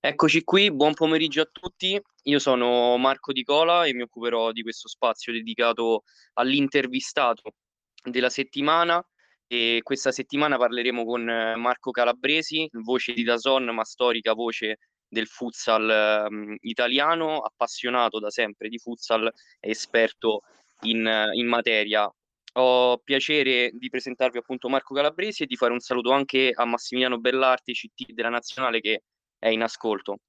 Eccoci qui, buon pomeriggio a tutti. Io sono Marco Di Cola e mi occuperò di questo spazio dedicato all'intervistato della settimana e questa settimana parleremo con Marco Calabresi, voce di Dazon, ma storica voce del futsal um, italiano, appassionato da sempre di futsal e esperto in, in materia. Ho piacere di presentarvi appunto Marco Calabresi e di fare un saluto anche a Massimiliano Bellarti, CT della Nazionale, che è in ascolto.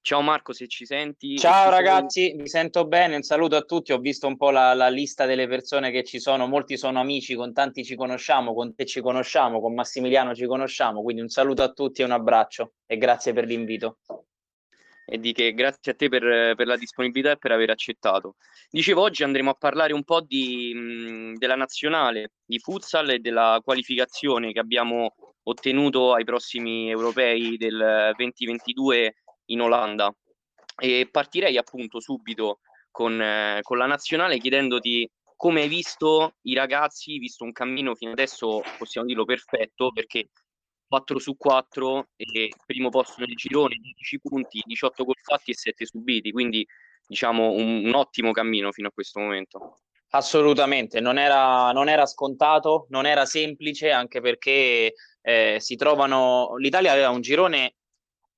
Ciao Marco, se ci senti. Ciao ragazzi, mi sento bene, un saluto a tutti. Ho visto un po' la, la, lista delle persone che ci sono, molti sono amici, con tanti ci conosciamo, con te ci conosciamo, con Massimiliano ci conosciamo, quindi un saluto a tutti e un abbraccio e grazie per l'invito e di che grazie a te per, per, la disponibilità e per aver accettato. Dicevo, oggi andremo a parlare un po' di, mh, della nazionale di futsal e della qualificazione che abbiamo ottenuto ai prossimi europei del 2022 in Olanda. E partirei appunto subito con, eh, con la nazionale chiedendoti come hai visto i ragazzi, visto un cammino fino adesso, possiamo dirlo perfetto, perché 4 su 4 e primo posto nel girone, 10 punti, 18 gol fatti e 7 subiti, quindi diciamo un, un ottimo cammino fino a questo momento. Assolutamente, non era, non era scontato, non era semplice, anche perché eh, si trovano. L'Italia aveva un girone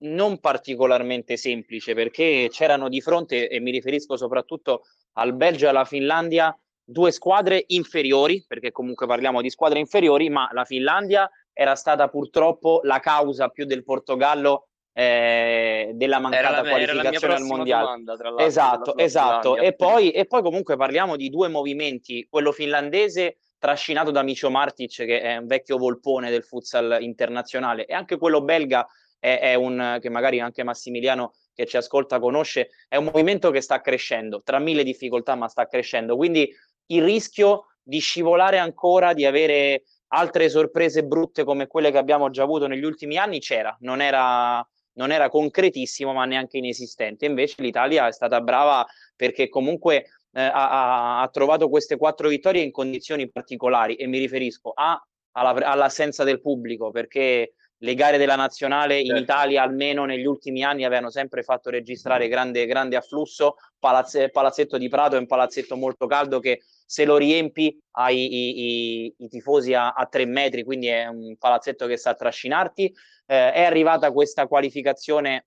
non particolarmente semplice perché c'erano di fronte, e mi riferisco soprattutto al Belgio e alla Finlandia, due squadre inferiori, perché comunque parliamo di squadre inferiori, ma la Finlandia era stata purtroppo la causa più del Portogallo eh, della mancata la, qualificazione al mondiale. Domanda, esatto, esatto. E poi, e poi comunque parliamo di due movimenti, quello finlandese trascinato da Micio Martic, che è un vecchio volpone del futsal internazionale, e anche quello belga è, è un che magari anche Massimiliano che ci ascolta conosce, è un movimento che sta crescendo, tra mille difficoltà, ma sta crescendo. Quindi il rischio di scivolare ancora, di avere altre sorprese brutte come quelle che abbiamo già avuto negli ultimi anni c'era, non era, non era concretissimo ma neanche inesistente. Invece l'Italia è stata brava perché comunque eh, ha, ha, trovato queste quattro vittorie in condizioni particolari e mi riferisco a, alla, all'assenza del pubblico perché le gare della nazionale in certo. Italia almeno negli ultimi anni avevano sempre fatto registrare grande, grande afflusso, palazze, palazzetto di Prato è un palazzetto molto caldo che se lo riempi hai i, i, i tifosi a, a, tre metri, quindi è un palazzetto che sa trascinarti. Eh, è arrivata questa qualificazione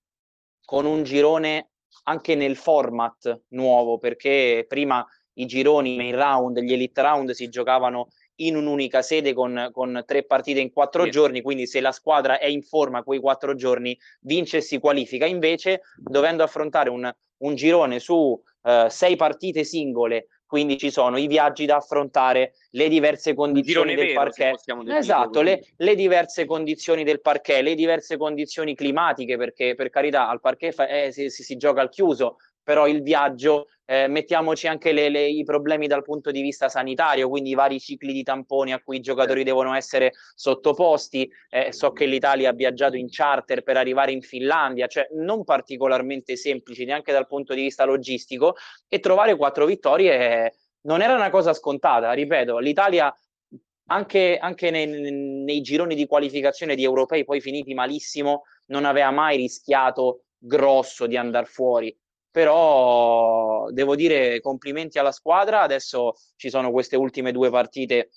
con un girone anche nel format nuovo, perché prima i gironi, i main round, gli elite round si giocavano in un'unica sede con, con tre partite in quattro sì. giorni, quindi se la squadra è in forma quei quattro giorni vince e si qualifica. Invece, dovendo affrontare un, un girone su eh, sei partite singole quindi ci sono i viaggi da affrontare, le diverse condizioni del vero, parquet, esatto, le, le, diverse condizioni del parquet, le diverse condizioni climatiche, perché per carità al parquet eh, si, si, si, gioca al chiuso, però il viaggio, eh, mettiamoci anche le, le, i problemi dal punto di vista sanitario, quindi i vari cicli di tamponi a cui i giocatori certo. devono essere sottoposti. Eh, so che l'Italia ha viaggiato in charter per arrivare in Finlandia, cioè non particolarmente semplici neanche dal punto di vista logistico, e trovare quattro vittorie non era una cosa scontata. Ripeto, l'Italia anche, anche nei, nei gironi di qualificazione di europei poi finiti malissimo, non aveva mai rischiato grosso di andare fuori però devo dire complimenti alla squadra, adesso ci sono queste ultime due partite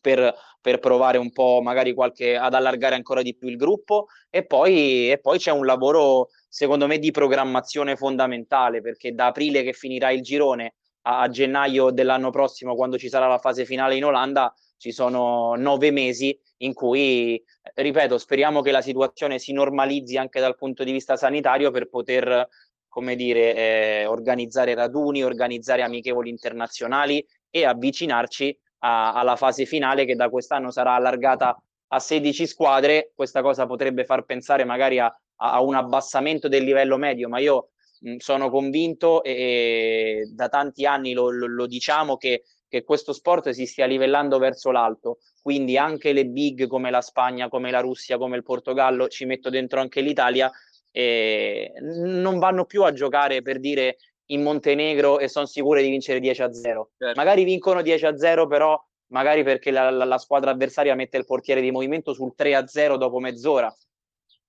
per, per, provare un po' magari qualche, ad allargare ancora di più il gruppo. E poi, e poi c'è un lavoro secondo me di programmazione fondamentale perché da aprile che finirà il girone a, a gennaio dell'anno prossimo quando ci sarà la fase finale in Olanda ci sono nove mesi in cui, ripeto, speriamo che la situazione si normalizzi anche dal punto di vista sanitario per poter come dire, eh, organizzare raduni, organizzare amichevoli internazionali e avvicinarci a, alla fase finale che da quest'anno sarà allargata a 16 squadre. Questa cosa potrebbe far pensare magari a, a un abbassamento del livello medio, ma io mh, sono convinto e, e, da tanti anni lo, lo, lo diciamo che, che questo sport si stia livellando verso l'alto, quindi anche le big come la Spagna, come la Russia, come il Portogallo, ci metto dentro anche l'Italia, e non vanno più a giocare per dire in Montenegro e sono sicure di vincere 10 a 0. Certo. Magari vincono 10 a 0, però magari perché la, la, la squadra avversaria mette il portiere di movimento sul 3-0 dopo mezz'ora.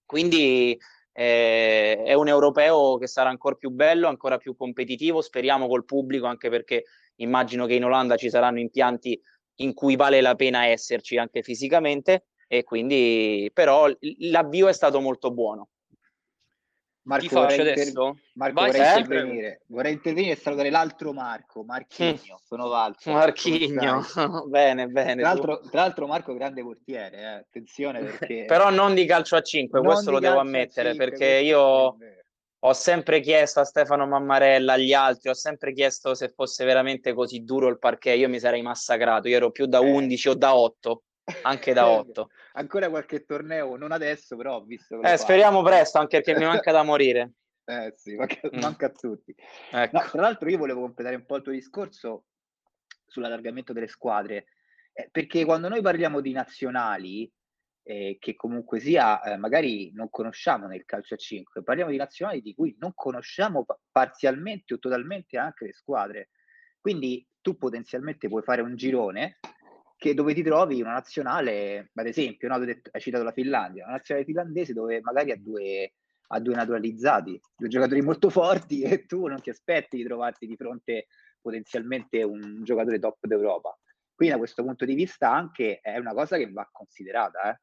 Quindi eh, è un europeo che sarà ancora più bello, ancora più competitivo, speriamo col pubblico, anche perché immagino che in Olanda ci saranno impianti in cui vale la pena esserci anche fisicamente e quindi però l'avvio è stato molto buono. Marco, Ti faccio inter... Marco, Vai, vorrei, intervenire. vorrei intervenire e salutare l'altro Marco, Marchigno, mm. sono Walter. Marchigno, bene, bene. Tra l'altro, tra l'altro, Marco grande portiere, eh. attenzione perché... Però non di calcio a 5, non questo lo devo ammettere, 5, perché io ho sempre chiesto a Stefano Mammarella, agli altri, ho sempre chiesto se fosse veramente così duro il parquet, io mi sarei massacrato, io ero più da 11 eh. o da 8 anche da 8. Ancora qualche torneo, non adesso, però ho visto. Eh, speriamo presto, anche perché mi manca da morire. Eh sì, manca, mm. manca a tutti. Ecco. No, tra l'altro io volevo completare un po' il tuo discorso sull'allargamento delle squadre, eh, perché quando noi parliamo di nazionali, eh, che comunque sia, eh, magari non conosciamo nel calcio a 5, parliamo di nazionali di cui non conosciamo parzialmente o totalmente anche le squadre. Quindi tu potenzialmente puoi fare un girone che dove ti trovi una nazionale, ad esempio, no, hai citato la Finlandia, una nazionale finlandese dove magari ha due, ha due naturalizzati, due giocatori molto forti e tu non ti aspetti di trovarti di fronte potenzialmente un giocatore top d'Europa. Quindi da questo punto di vista anche è una cosa che va considerata. Eh.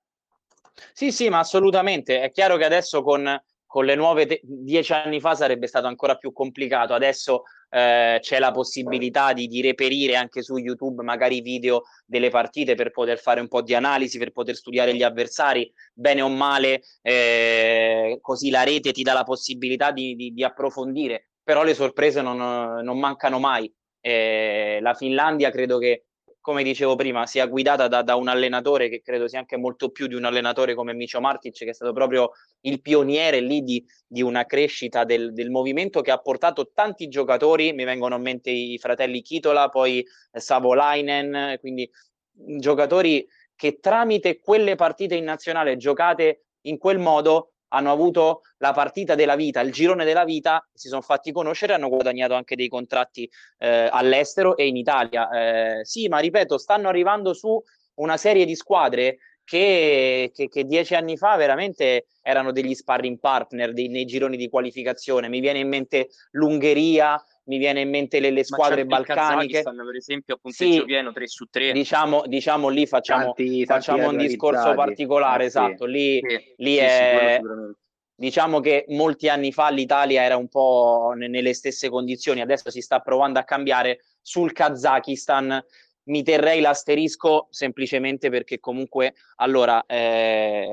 Sì, sì, ma assolutamente. È chiaro che adesso con, con le nuove, te- dieci anni fa sarebbe stato ancora più complicato. Adesso eh, c'è la possibilità di, di, reperire anche su YouTube magari video delle partite per poter fare un po' di analisi, per poter studiare gli avversari, bene o male, eh, così la rete ti dà la possibilità di, di, di approfondire, però le sorprese non, non mancano mai. Eh, la Finlandia credo che come dicevo prima, sia guidata da, da, un allenatore che credo sia anche molto più di un allenatore come Micio Martic, che è stato proprio il pioniere lì di, di una crescita del, del, movimento che ha portato tanti giocatori, mi vengono in mente i fratelli Kitola, poi Savolainen, quindi giocatori che tramite quelle partite in nazionale giocate in quel modo hanno avuto la partita della vita, il girone della vita, si sono fatti conoscere hanno guadagnato anche dei contratti eh, all'estero e in Italia. Eh, sì, ma ripeto, stanno arrivando su una serie di squadre che, che, che, dieci anni fa veramente erano degli sparring partner dei, nei gironi di qualificazione. Mi viene in mente l'Ungheria, mi viene in mente le, le squadre balcaniche. per esempio, a punteggio sì, pieno 3 su 3. Diciamo, diciamo lì facciamo, tanti, facciamo tanti un discorso particolare, ah, esatto, sì. lì, sì, lì è... Diciamo che molti anni fa l'Italia era un po' nelle stesse condizioni, adesso si sta provando a cambiare. Sul Kazakistan mi terrei l'asterisco semplicemente perché comunque allora eh,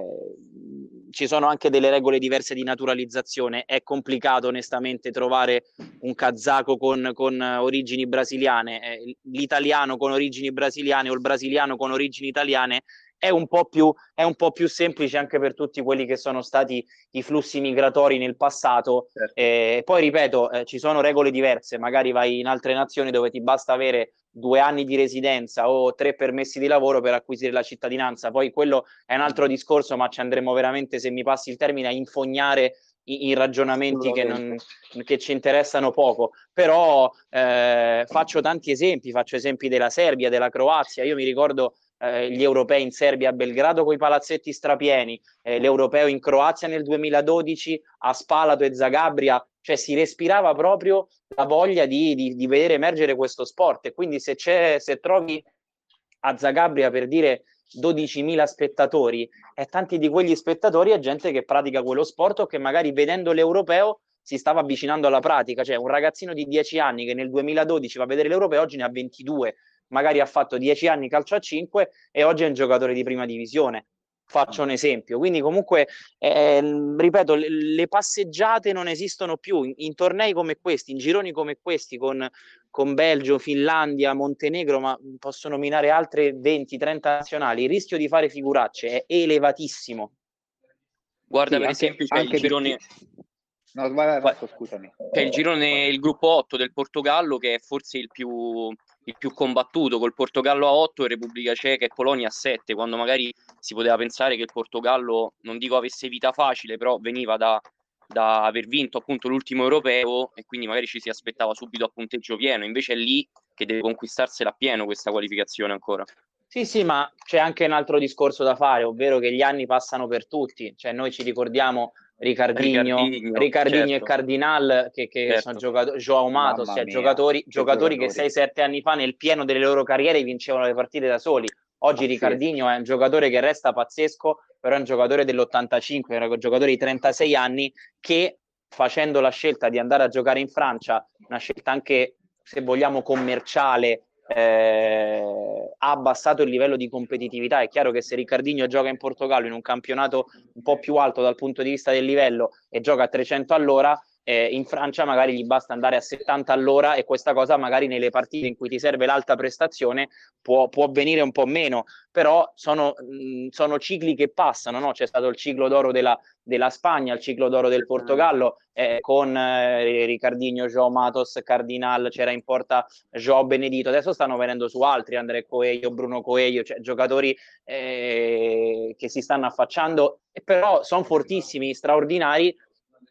ci sono anche delle regole diverse di naturalizzazione. È complicato onestamente trovare un kazako con, con origini brasiliane, eh, l'italiano con origini brasiliane o il brasiliano con origini italiane è un, po più, è un po' più semplice anche per tutti quelli che sono stati i flussi migratori nel passato. Certo. Eh, poi ripeto, eh, ci sono regole diverse, magari vai in altre nazioni dove ti basta avere due anni di residenza o tre permessi di lavoro per acquisire la cittadinanza. Poi quello è un altro discorso, ma ci andremo veramente, se mi passi il termine, a infognare i, i ragionamenti che, non, che, ci interessano poco. Però eh, faccio tanti esempi, faccio esempi della Serbia, della Croazia. Io mi ricordo eh, gli europei in Serbia a Belgrado con i palazzetti strapieni, eh, l'europeo in Croazia nel 2012 a Spalato e Zagabria, cioè si respirava proprio la voglia di, di, di vedere emergere questo sport. E quindi se, se trovi a Zagabria per dire 12.000 spettatori e tanti di quegli spettatori è gente che pratica quello sport o che magari vedendo l'europeo si stava avvicinando alla pratica, cioè un ragazzino di 10 anni che nel 2012 va a vedere l'europeo oggi ne ha 22 magari ha fatto 10 anni calcio a 5 e oggi è un giocatore di prima divisione. Faccio un esempio, quindi comunque eh, ripeto, le, le, passeggiate non esistono più in, in, tornei come questi, in gironi come questi, con, con Belgio, Finlandia, Montenegro, ma posso nominare altre 20-30 nazionali. Il rischio di fare figuracce è elevatissimo. Guarda, sì, per anche, esempio, c'è il girone. No, vai, vai, scusami. C'è il girone, il gruppo 8 del Portogallo, che è forse il più, il più combattuto, col Portogallo a 8 e Repubblica Ceca e Polonia a 7, quando magari si poteva pensare che il Portogallo, non dico avesse vita facile, però veniva da, da aver vinto appunto l'ultimo europeo e quindi magari ci si aspettava subito a punteggio pieno, invece è lì che deve conquistarsela a pieno questa qualificazione ancora. Sì, sì, ma c'è anche un altro discorso da fare, ovvero che gli anni passano per tutti, cioè noi ci ricordiamo Ricardinho, Ricardinho, Ricardinho certo. e Cardinal che, che certo. sono giocatori, Joao Matos, cioè giocatori, giocatori, che 6-7 anni fa nel pieno delle loro carriere vincevano le partite da soli. Oggi Ricardinho è un giocatore che resta pazzesco, però è un giocatore dell'85, è un giocatore di 36 anni che facendo la scelta di andare a giocare in Francia, una scelta anche se vogliamo commerciale, eh, ha abbassato il livello di competitività. È chiaro che se Riccardinho gioca in Portogallo in un campionato un po' più alto dal punto di vista del livello e gioca a 300 all'ora, eh, in Francia magari gli basta andare a 70 all'ora e questa cosa magari nelle partite in cui ti serve l'alta prestazione può, può venire un po' meno, però sono, mh, sono cicli che passano, no? c'è stato il ciclo d'oro della, della Spagna, il ciclo d'oro del Portogallo eh, con eh, Ricardinho, Joao Matos, Cardinal, c'era in porta Joao Benedito, adesso stanno venendo su altri, André Coelho, Bruno Coelho, cioè giocatori eh, che si stanno affacciando, però sono fortissimi, straordinari,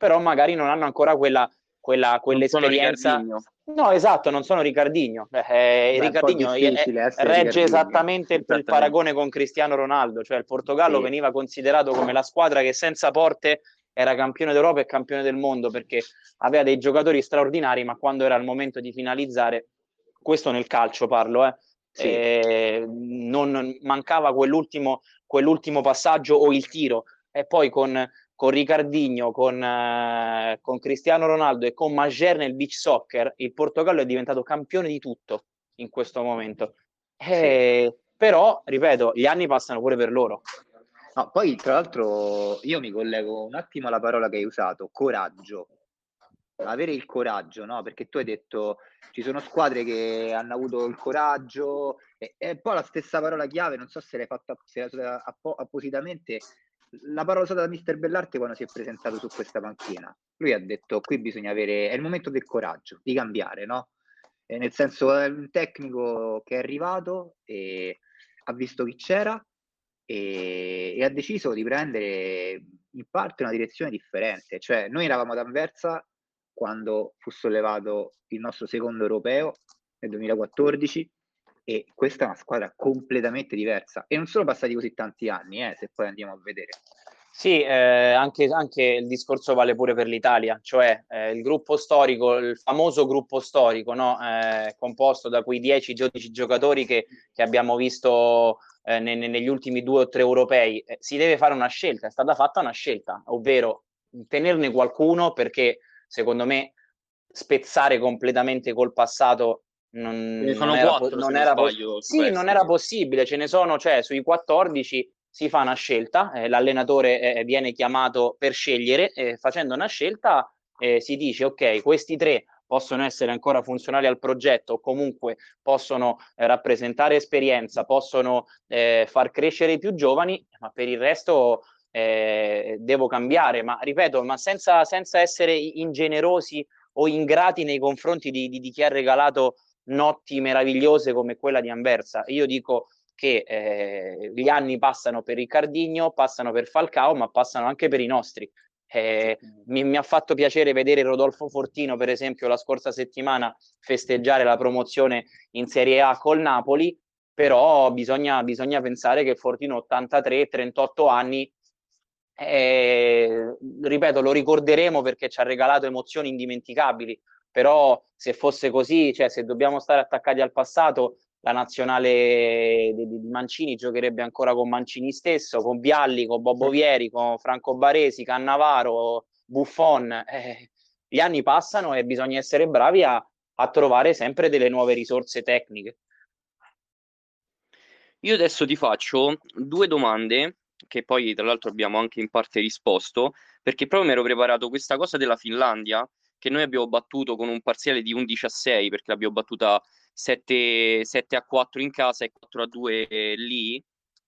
però magari non hanno ancora quella, quella, quell'esperienza. No, esatto, non sono Ricardinho. Eh, Beh, Ricardinho eh, regge esattamente il, il, paragone con Cristiano Ronaldo, cioè il Portogallo sì. veniva considerato come la squadra che senza porte era campione d'Europa e campione del mondo perché aveva dei giocatori straordinari, ma quando era il momento di finalizzare, questo nel calcio parlo, eh, sì. eh, non mancava quell'ultimo, quell'ultimo passaggio o il tiro. E poi con con Ricardinho, con, eh, con Cristiano Ronaldo e con Mager nel beach soccer, il Portogallo è diventato campione di tutto in questo momento. Eh, sì. Però, ripeto, gli anni passano pure per loro. No, poi, tra l'altro, io mi collego un attimo alla parola che hai usato, coraggio. Avere il coraggio, no? Perché tu hai detto ci sono squadre che hanno avuto il coraggio e, e poi la stessa parola chiave, non so se l'hai fatta se l'hai appositamente, la parola usata da mister Bellarte quando si è presentato su questa panchina. Lui ha detto qui bisogna avere, è il momento del coraggio, di cambiare, no? E nel senso è un tecnico che è arrivato e ha visto chi c'era e, e, ha deciso di prendere in parte una direzione differente. Cioè noi eravamo ad Anversa quando fu sollevato il nostro secondo europeo nel 2014 e questa è una squadra completamente diversa e non sono passati così tanti anni, eh, se poi andiamo a vedere. Sì, eh, anche, anche, il discorso vale pure per l'Italia, cioè eh, il gruppo storico, il famoso gruppo storico, no? eh, composto da quei 10-12 giocatori che, che, abbiamo visto eh, ne, negli ultimi due o tre europei, eh, si deve fare una scelta, è stata fatta una scelta, ovvero tenerne qualcuno perché secondo me spezzare completamente col passato non, non, era, 4, non, era, sbaglio, sì, non era, possibile, ce ne sono, cioè sui 14 si fa una scelta, eh, l'allenatore eh, viene chiamato per scegliere, eh, facendo una scelta eh, si dice ok, questi tre possono essere ancora funzionali al progetto, comunque possono eh, rappresentare esperienza, possono eh, far crescere i più giovani, ma per il resto devo cambiare, ma ripeto, ma senza, senza essere ingenerosi o ingrati nei confronti di, di, di chi ha regalato notti meravigliose come quella di Anversa. Io dico che eh, gli anni passano per Riccardinho, passano per Falcao, ma passano anche per i nostri. Eh, mi, mi, ha fatto piacere vedere Rodolfo Fortino, per esempio, la scorsa settimana festeggiare la promozione in Serie A col Napoli, però bisogna, bisogna pensare che Fortino 83, 38 anni, eh, ripeto, lo ricorderemo perché ci ha regalato emozioni indimenticabili però se fosse così, cioè se dobbiamo stare attaccati al passato, la nazionale di, di Mancini giocherebbe ancora con Mancini stesso, con Bialli, con Bobo Vieri, con Franco Baresi, Cannavaro, Buffon. Eh, gli anni passano e bisogna essere bravi a, a trovare sempre delle nuove risorse tecniche. Io adesso ti faccio due domande che poi tra l'altro abbiamo anche in parte risposto, perché proprio mi ero preparato questa cosa della Finlandia che noi abbiamo battuto con un parziale di 11 a 6 perché l'abbiamo battuta 7, 7 a 4 in casa e 4 a 2 lì,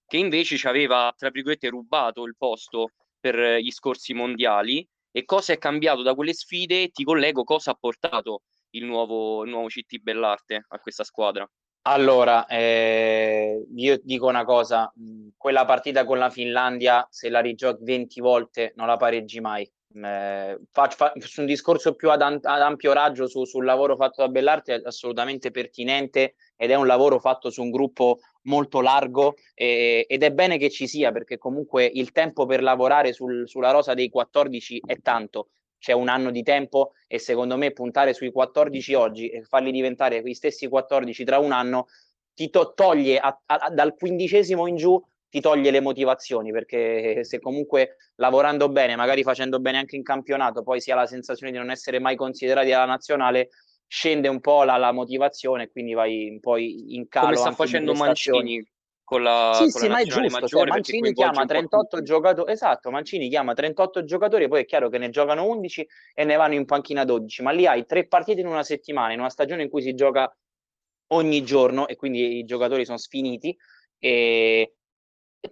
che invece ci aveva, tra virgolette, rubato il posto per gli scorsi mondiali. E cosa è cambiato da quelle sfide? Ti collego cosa ha portato il nuovo, il nuovo CT Bellarte a questa squadra. Allora, eh, io dico una cosa, quella partita con la Finlandia, se la rigiochi 20 volte non la pareggi mai eh, fa, fa, un discorso più ad, ad ampio raggio su, sul lavoro fatto da Bellarti è assolutamente pertinente ed è un lavoro fatto su un gruppo molto largo eh, ed è bene che ci sia perché comunque il tempo per lavorare sul, sulla rosa dei 14 è tanto. C'è un anno di tempo e secondo me puntare sui 14 oggi e farli diventare quei stessi 14 tra un anno ti to- toglie a, a, dal quindicesimo in giù ti toglie le motivazioni perché se comunque lavorando bene, magari facendo bene anche in campionato, poi si ha la sensazione di non essere mai considerati alla nazionale, scende un po' la, la motivazione e quindi vai un po' in calo. Come sta facendo Mancini con la Sì, con sì, la ma è giusto, cioè, Mancini chiama 38 giocatori, esatto, Mancini chiama 38 giocatori, poi è chiaro che ne giocano 11 e ne vanno in panchina 12, ma lì hai tre partite in una settimana, in una stagione in cui si gioca ogni giorno e quindi i giocatori sono sfiniti e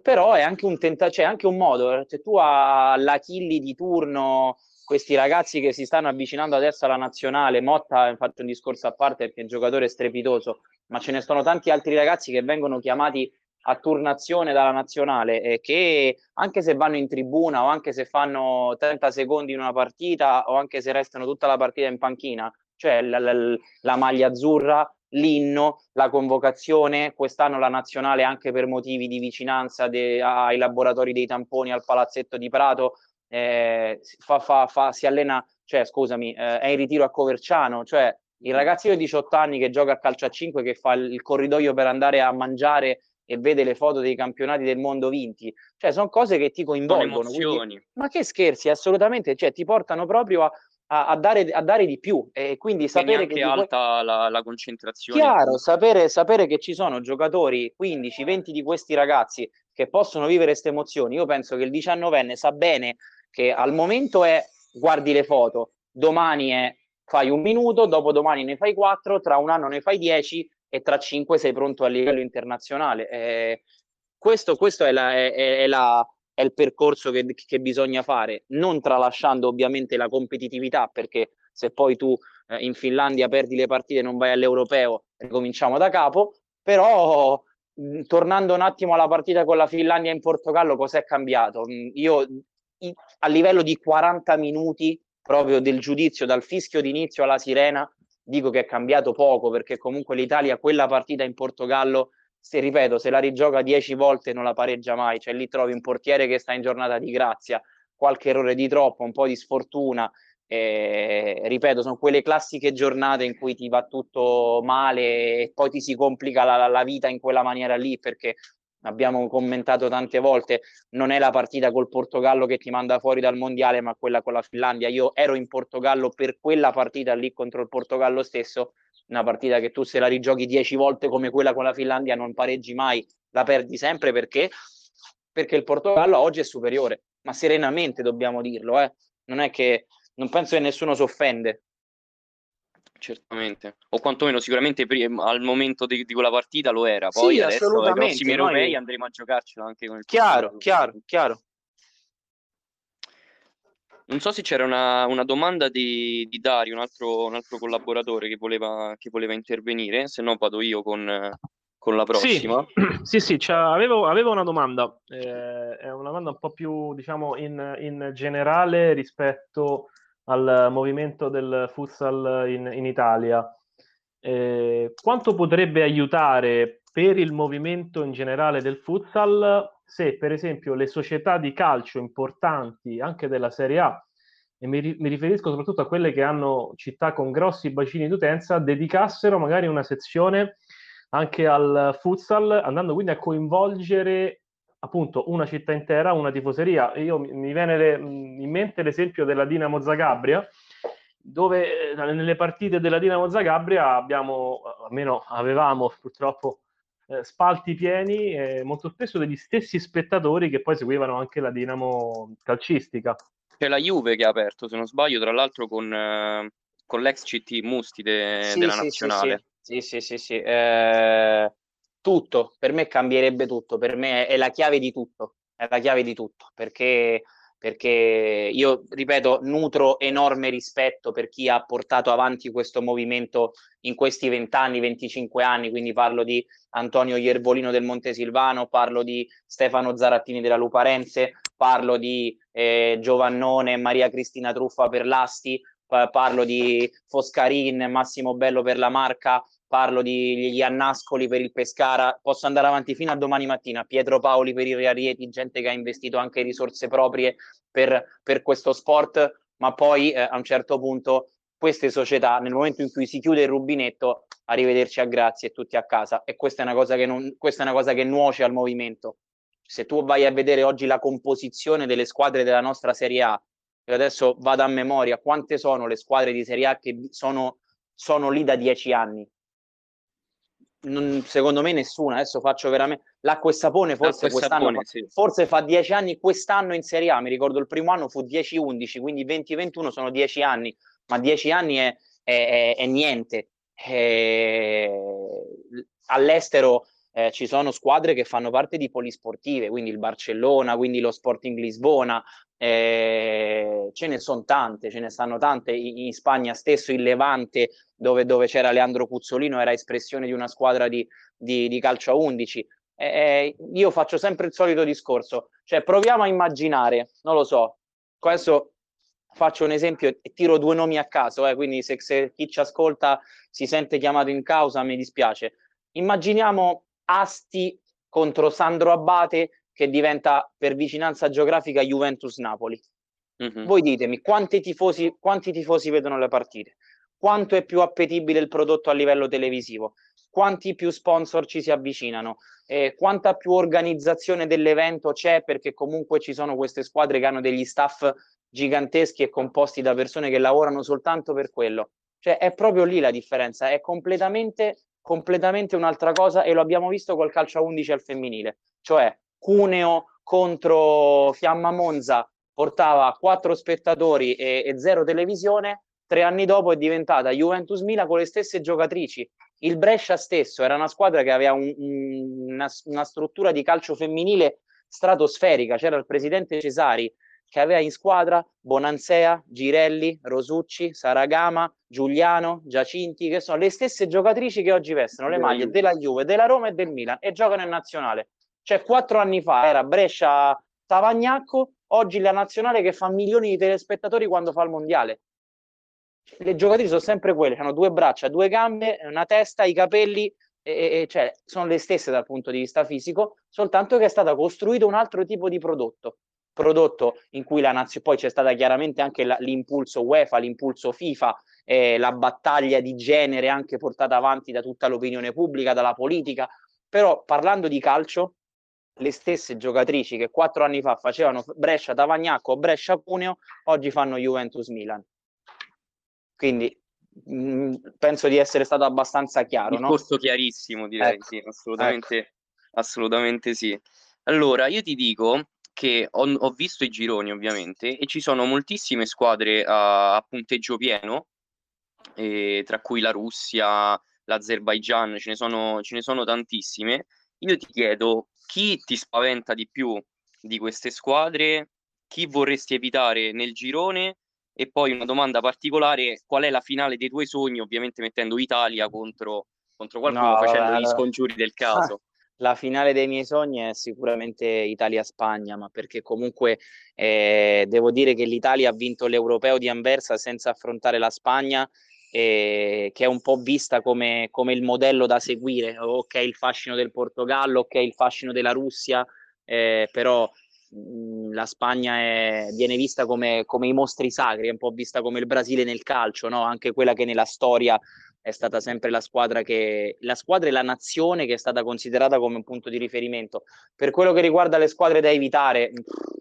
però è anche un tenta- c'è anche un modo, se tu all'Achilli di turno, questi ragazzi che si stanno avvicinando adesso alla nazionale, Motta, fatto un discorso a parte perché è un giocatore strepitoso, ma ce ne sono tanti altri ragazzi che vengono chiamati a turnazione dalla nazionale e che anche se vanno in tribuna o anche se fanno 30 secondi in una partita o anche se restano tutta la partita in panchina, cioè la, la, la maglia azzurra l'inno, la convocazione, quest'anno la nazionale anche per motivi di vicinanza de, ai laboratori dei tamponi al palazzetto di Prato, eh, fa, fa, fa, si allena, cioè scusami, eh, è in ritiro a Coverciano, cioè il ragazzino di 18 anni che gioca a calcio a 5, che fa il corridoio per andare a mangiare e vede le foto dei campionati del mondo vinti, cioè sono cose che ti coinvolgono. Quindi, ma che scherzi, assolutamente, cioè ti portano proprio a, a, a, dare, a dare, di più e quindi sapere che è alta la, la, concentrazione. Chiaro, sapere, sapere che ci sono giocatori 15, 20 di questi ragazzi che possono vivere queste emozioni. Io penso che il 19enne sa bene che al momento è guardi le foto, domani è fai un minuto, dopodomani ne fai quattro, tra un anno ne fai dieci e tra cinque sei pronto a livello internazionale. Eh, questo, questo è, la, è, è, la, è il percorso che, che, bisogna fare, non tralasciando ovviamente la competitività, perché se poi tu eh, in Finlandia perdi le partite e non vai all'europeo, ricominciamo da capo, però mh, tornando un attimo alla partita con la Finlandia in Portogallo, cos'è cambiato? Mh, io i, a livello di 40 minuti proprio del giudizio, dal fischio d'inizio alla sirena, dico che è cambiato poco, perché comunque l'Italia quella partita in Portogallo se ripeto, se la rigioca dieci volte non la pareggia mai, cioè lì trovi un portiere che sta in giornata di grazia, qualche errore di troppo, un po' di sfortuna, eh, ripeto, sono quelle classiche giornate in cui ti va tutto male e poi ti si complica la, la vita in quella maniera lì perché abbiamo commentato tante volte, non è la partita col Portogallo che ti manda fuori dal mondiale, ma quella con la Finlandia. Io ero in Portogallo per quella partita lì contro il Portogallo stesso una partita che tu se la rigiochi dieci volte come quella con la Finlandia non pareggi mai, la perdi sempre perché? Perché il Portogallo oggi è superiore, ma serenamente dobbiamo dirlo, eh? non è che non penso che nessuno si offende. Certamente, o quantomeno sicuramente prima, al momento di, di, quella partita lo era, poi sì, adesso ai prossimi europei andremo a giocarcela anche con il Chiaro, Portogallo. chiaro, chiaro. Non so se c'era una, una domanda di, di Dario, un altro, un altro collaboratore che voleva, che voleva intervenire, se no vado io con, con la prossima. Sì, sì, sì avevo, avevo, una domanda, eh, è una domanda un po' più, diciamo, in, in generale rispetto al movimento del futsal in, in Italia. Eh, quanto potrebbe aiutare per il movimento in generale del futsal se per esempio le società di calcio importanti anche della Serie A, e mi, mi riferisco soprattutto a quelle che hanno città con grossi bacini d'utenza, dedicassero magari una sezione anche al futsal, andando quindi a coinvolgere appunto una città intera, una tifoseria. Io mi viene in mente l'esempio della Dinamo Zagabria, dove eh, nelle partite della Dinamo Zagabria abbiamo, almeno avevamo purtroppo eh, spalti pieni e molto spesso degli stessi spettatori che poi seguivano anche la Dinamo calcistica. C'è la Juve che ha aperto, se non sbaglio, tra l'altro con, eh, con l'ex CT Musti de, sì, della sì, nazionale. Sì, sì, sì, sì. Eh, tutto, per me cambierebbe tutto, per me è, è la chiave di tutto, è la chiave di tutto, perché perché io, ripeto, nutro enorme rispetto per chi ha portato avanti questo movimento in questi 20 anni, 25 anni, quindi parlo di Antonio Iervolino del Montesilvano, parlo di Stefano Zarattini della Luparense, parlo di eh, Giovannone e Maria Cristina Truffa per l'Asti, parlo di Foscarin, Massimo Bello per la Marca, parlo di Iannascoli per il Pescara, posso andare avanti fino a domani mattina, Pietro Paoli per il Real gente che ha investito anche risorse proprie per, per questo sport, ma poi eh, a un certo punto queste società, nel momento in cui si chiude il rubinetto, arrivederci a grazie e tutti a casa. E questa è non, questa è una cosa che nuoce al movimento. Se tu vai a vedere oggi la composizione delle squadre della nostra Serie A, io adesso vado a memoria, quante sono le squadre di Serie A che sono, sono lì da dieci anni? Non, secondo me nessuna. Adesso faccio veramente l'acqua e sapone. Forse quest'anno sapone, sì. forse fa dieci anni. Quest'anno in Serie A mi ricordo il primo anno fu 10-11, quindi 20-21 sono dieci anni, ma dieci anni è, è, è, è niente. all'estero eh, ci sono squadre che fanno parte di polisportive, quindi il Barcellona, quindi lo Sporting Lisbona, eh, ce ne sono tante, ce ne stanno tante. In, in Spagna stesso il Levante, dove, dove, c'era Leandro Puzzolino, era espressione di una squadra di, di, di calcio a 11. Eh, io faccio sempre il solito discorso, cioè proviamo a immaginare, non lo so, adesso faccio un esempio e tiro due nomi a caso, eh, quindi se, se chi ci ascolta si sente chiamato in causa mi dispiace. Immaginiamo Asti contro Sandro Abate che diventa per vicinanza geografica Juventus-Napoli. Mm-hmm. Voi ditemi quanti tifosi, quanti tifosi vedono le partite? Quanto è più appetibile il prodotto a livello televisivo? Quanti più sponsor ci si avvicinano? Eh, quanta più organizzazione dell'evento c'è perché comunque ci sono queste squadre che hanno degli staff giganteschi e composti da persone che lavorano soltanto per quello. Cioè è proprio lì la differenza, è completamente completamente un'altra cosa e lo abbiamo visto col calcio a 11 al femminile, cioè Cuneo contro Fiamma Monza portava quattro spettatori e, e zero televisione, tre anni dopo è diventata Juventus Mila con le stesse giocatrici. Il Brescia stesso era una squadra che aveva un, una, una struttura di calcio femminile stratosferica, c'era il presidente Cesari che aveva in squadra Bonansea, Girelli, Rosucci, Saragama, Giuliano, Giacinti, che sono le stesse giocatrici che oggi vestono le maglie della Juve, della Roma e del Milan e giocano in nazionale. Cioè, quattro anni fa era Brescia Tavagnacco, oggi la nazionale che fa milioni di telespettatori quando fa il mondiale. Le giocatrici sono sempre quelle, hanno due braccia, due gambe, una testa, i capelli, e, e, cioè, sono le stesse dal punto di vista fisico, soltanto che è stato costruito un altro tipo di prodotto prodotto in cui la nazione, poi c'è stata chiaramente anche la, l'impulso UEFA, l'impulso FIFA, eh, la battaglia di genere anche portata avanti da tutta l'opinione pubblica, dalla politica, però parlando di calcio, le stesse giocatrici che quattro anni fa facevano Brescia Tavagnacco o Brescia Cuneo, oggi fanno Juventus Milan. Quindi mh, mm, penso di essere stato abbastanza chiaro. Discorso no? chiarissimo, direi, ecco. sì, assolutamente, ecco. assolutamente sì. Allora, io ti dico che ho, ho, visto i gironi ovviamente e ci sono moltissime squadre a, a punteggio pieno, eh, tra cui la Russia, l'Azerbaijan, ce ne, sono, ce ne sono tantissime. Io ti chiedo chi ti spaventa di più di queste squadre, chi vorresti evitare nel girone? E poi una domanda particolare, qual è la finale dei tuoi sogni, ovviamente mettendo Italia contro, contro qualcuno, no, facendo vabbè, gli scongiuri del caso. La finale dei miei sogni è sicuramente Italia-Spagna, ma perché comunque eh, devo dire che l'Italia ha vinto l'Europeo di Anversa senza affrontare la Spagna, eh, che è un po' vista come, come, il modello da seguire. Ok, il fascino del Portogallo, ok, il fascino della Russia, eh, però mh, la Spagna è, viene vista come, come, i mostri sacri, è un po' vista come il Brasile nel calcio, no? anche quella che nella storia è stata sempre la squadra che la squadra e la nazione che è stata considerata come un punto di riferimento. Per quello che riguarda le squadre da evitare,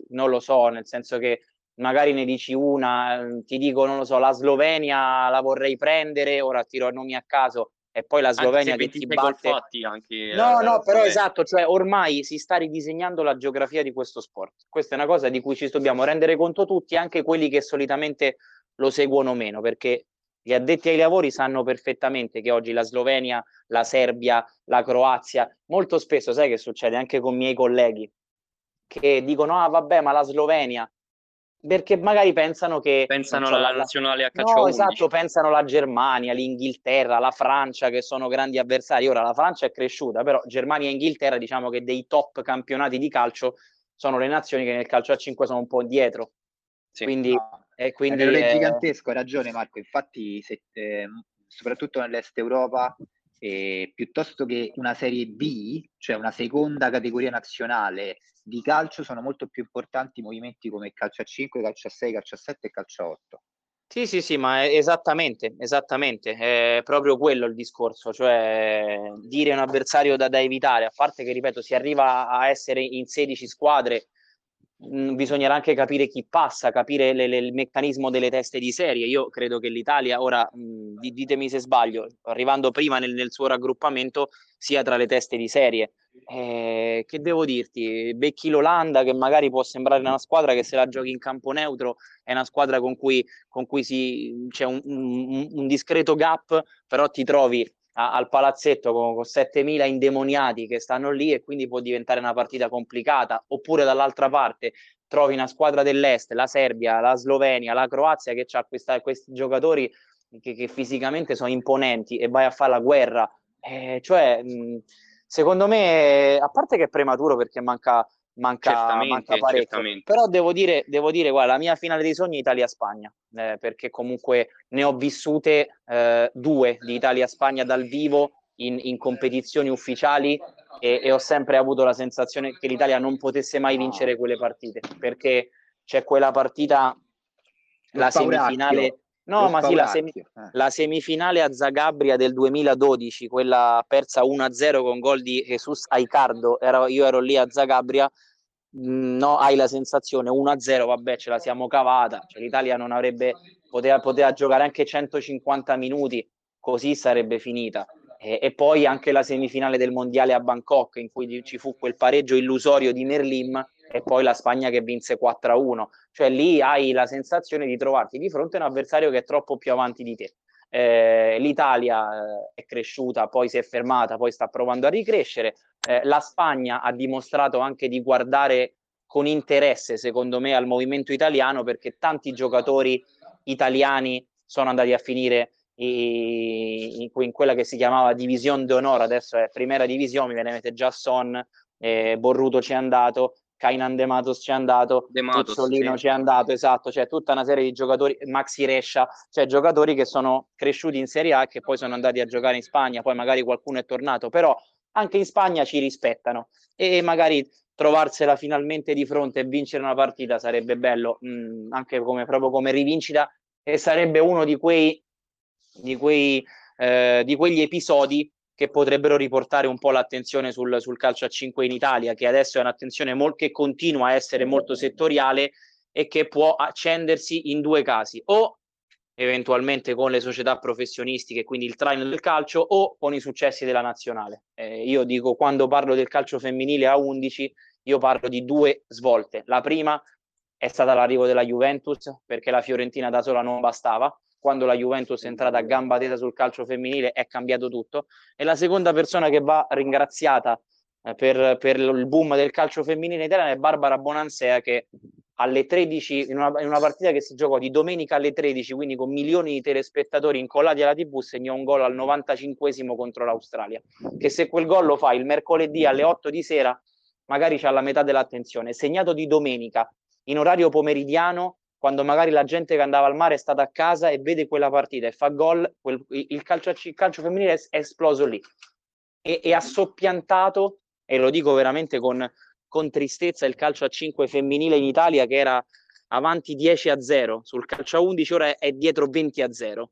non lo so, nel senso che magari ne dici una, ti dico, non lo so, la Slovenia la vorrei prendere, ora tiro nomi a caso, e poi la Slovenia che ti batte anche no no però esatto cioè ormai si sta ridisegnando la geografia di questo sport. Questa è una cosa di cui ci dobbiamo rendere conto tutti anche quelli che solitamente lo seguono meno perché gli addetti ai lavori sanno perfettamente che oggi la Slovenia, la Serbia, la Croazia, molto spesso, sai che succede anche con i miei colleghi, che dicono, ah vabbè, ma la Slovenia, perché magari pensano che pensano alla la, nazionale a calcio no, esatto, pensano la Germania, l'Inghilterra, la Francia che sono grandi avversari. Ora la Francia è cresciuta, però Germania e Inghilterra diciamo che dei top campionati di calcio sono le nazioni che nel calcio a 5 sono un po' indietro. Sì, quindi, no. e quindi è gigantesco, hai ragione Marco, infatti se, eh, soprattutto nell'est Europa eh, piuttosto che una serie B, cioè una seconda categoria nazionale di calcio, sono molto più importanti movimenti come calcio a 5, calcio a 6, calcio a 7 e calcio a 8. Sì, sì, sì, ma esattamente, esattamente, è proprio quello il discorso, cioè dire un avversario da, da evitare, a parte che, ripeto, si arriva a essere in 16 squadre mh, bisognerà anche capire chi passa, capire le, le, il meccanismo delle teste di serie. Io credo che l'Italia, ora mh, ditemi se sbaglio, arrivando prima nel, nel, suo raggruppamento, sia tra le teste di serie. Eh, che devo dirti? Becchi l'Olanda, che magari può sembrare una squadra che se la giochi in campo neutro è una squadra con cui, con cui si, c'è un, un, un discreto gap, però ti trovi a, al palazzetto con, con 7.000 indemoniati che stanno lì e quindi può diventare una partita complicata, oppure dall'altra parte trovi una squadra dell'est, la Serbia, la Slovenia, la Croazia che ha questi giocatori che, che, fisicamente sono imponenti e vai a fare la guerra. Eh, cioè, mh, secondo me, a parte che è prematuro perché manca, manca, manca parecchio. Però devo dire, devo dire, guarda, la mia finale dei sogni è Italia-Spagna, eh, perché comunque ne ho vissute eh, due di Italia-Spagna dal vivo in, in competizioni ufficiali e, e, ho sempre avuto la sensazione che l'Italia non potesse mai vincere quelle partite, perché c'è quella partita, la semifinale... No, ma sì, la, semi- eh. la, semifinale a Zagabria del 2012, quella persa 1-0 con gol di Jesus Aicardo, ero, io ero lì a Zagabria, mm, no, hai la sensazione 1-0, vabbè, ce la siamo cavata, cioè, l'Italia non avrebbe, poteva, poteva giocare anche 150 minuti, così sarebbe finita. E, e, poi anche la semifinale del mondiale a Bangkok, in cui ci fu quel pareggio illusorio di Merlim e poi la Spagna che vinse 4-1 cioè lì hai la sensazione di trovarti di fronte a un avversario che è troppo più avanti di te. Eh, L'Italia eh, è cresciuta, poi si è fermata, poi sta provando a ricrescere. Eh, la Spagna ha dimostrato anche di guardare con interesse, secondo me, al movimento italiano perché tanti giocatori italiani sono andati a finire in, in quella che si chiamava Divisione d'Onore, adesso è Primera Divisione, mi viene già Son, eh, Borruto ci è andato, Kainan De Matos ci è andato, Puzzolino sì. ci è andato, esatto, c'è cioè tutta una serie di giocatori, Maxi Rescia, cioè giocatori che sono cresciuti in Serie A e che poi sono andati a giocare in Spagna, poi magari qualcuno è tornato, però anche in Spagna ci rispettano e magari trovarsela finalmente di fronte e vincere una partita sarebbe bello, mh, mm, anche come, proprio come rivincita e sarebbe uno di quei, di quei eh, di quegli episodi che potrebbero riportare un po' l'attenzione sul, sul calcio a 5 in Italia, che adesso è un'attenzione molto, che continua a essere molto settoriale e che può accendersi in due casi, o eventualmente con le società professionistiche, quindi il traino del calcio, o con i successi della nazionale. Eh, io dico, quando parlo del calcio femminile a 11, io parlo di due svolte. La prima è stata l'arrivo della Juventus, perché la Fiorentina da sola non bastava, quando la Juventus è entrata a gamba tesa sul calcio femminile è cambiato tutto. E la seconda persona che va ringraziata eh, per, per, il boom del calcio femminile italiano è Barbara Bonansea che alle 13, in una, in una, partita che si giocò di domenica alle 13, quindi con milioni di telespettatori incollati alla TV, segnò un gol al 95esimo contro l'Australia. Che se quel gol lo fa il mercoledì alle 8 di sera, magari c'ha la metà dell'attenzione. Segnato di domenica, in orario pomeridiano, quando magari la gente che andava al mare è stata a casa e vede quella partita e fa gol, quel, il, calcio, il, calcio, femminile è, esploso lì e, e, ha soppiantato, e lo dico veramente con, con tristezza, il calcio a 5 femminile in Italia che era avanti 10 a 0, sul calcio a 11 ora è, è dietro 20 a 0.